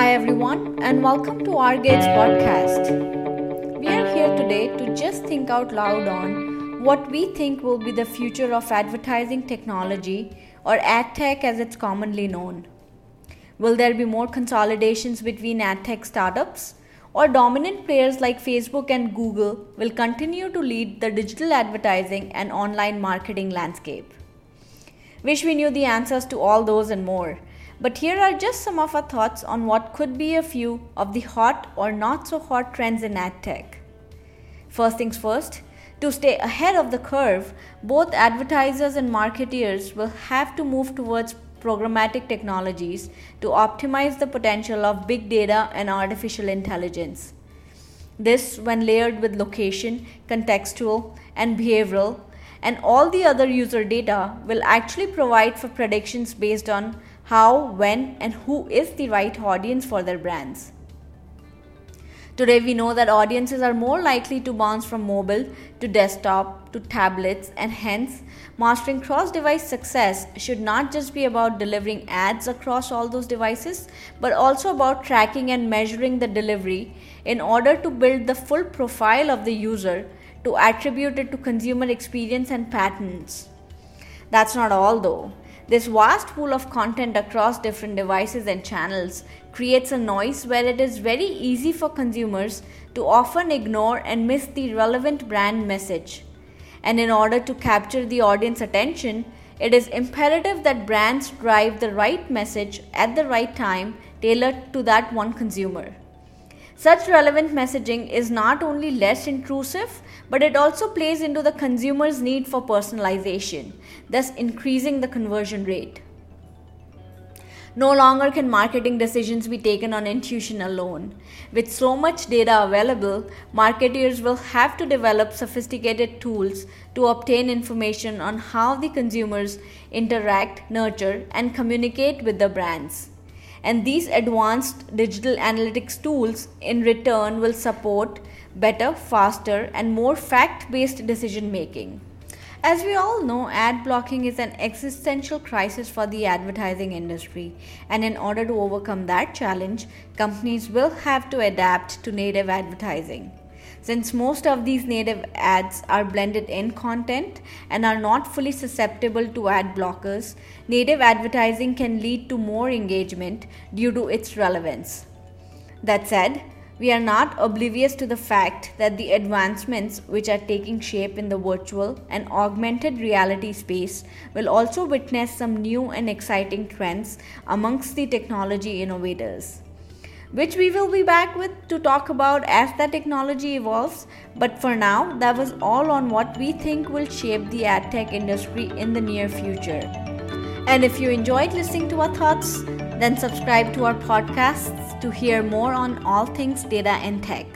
Hi, everyone, and welcome to our Gates podcast. We are here today to just think out loud on what we think will be the future of advertising technology, or ad tech as it's commonly known. Will there be more consolidations between ad tech startups? Or dominant players like Facebook and Google will continue to lead the digital advertising and online marketing landscape? Wish we knew the answers to all those and more. But here are just some of our thoughts on what could be a few of the hot or not so hot trends in ad tech. First things first, to stay ahead of the curve, both advertisers and marketeers will have to move towards programmatic technologies to optimize the potential of big data and artificial intelligence. This, when layered with location, contextual, and behavioral, and all the other user data, will actually provide for predictions based on how, when, and who is the right audience for their brands. Today, we know that audiences are more likely to bounce from mobile to desktop to tablets, and hence, mastering cross device success should not just be about delivering ads across all those devices, but also about tracking and measuring the delivery in order to build the full profile of the user to attribute it to consumer experience and patterns. That's not all though. This vast pool of content across different devices and channels creates a noise where it is very easy for consumers to often ignore and miss the relevant brand message. And in order to capture the audience attention, it is imperative that brands drive the right message at the right time tailored to that one consumer. Such relevant messaging is not only less intrusive, but it also plays into the consumer's need for personalization, thus increasing the conversion rate. No longer can marketing decisions be taken on intuition alone. With so much data available, marketers will have to develop sophisticated tools to obtain information on how the consumers interact, nurture, and communicate with the brands and these advanced digital analytics tools in return will support better, faster, and more fact based decision making. As we all know, ad blocking is an existential crisis for the advertising industry, and in order to overcome that challenge, companies will have to adapt to native advertising. Since most of these native ads are blended in content and are not fully susceptible to ad blockers, native advertising can lead to more engagement due to its relevance. That said, we are not oblivious to the fact that the advancements which are taking shape in the virtual and augmented reality space will also witness some new and exciting trends amongst the technology innovators which we will be back with to talk about as the technology evolves. But for now, that was all on what we think will shape the ad tech industry in the near future. And if you enjoyed listening to our thoughts, then subscribe to our podcasts to hear more on all things data and tech.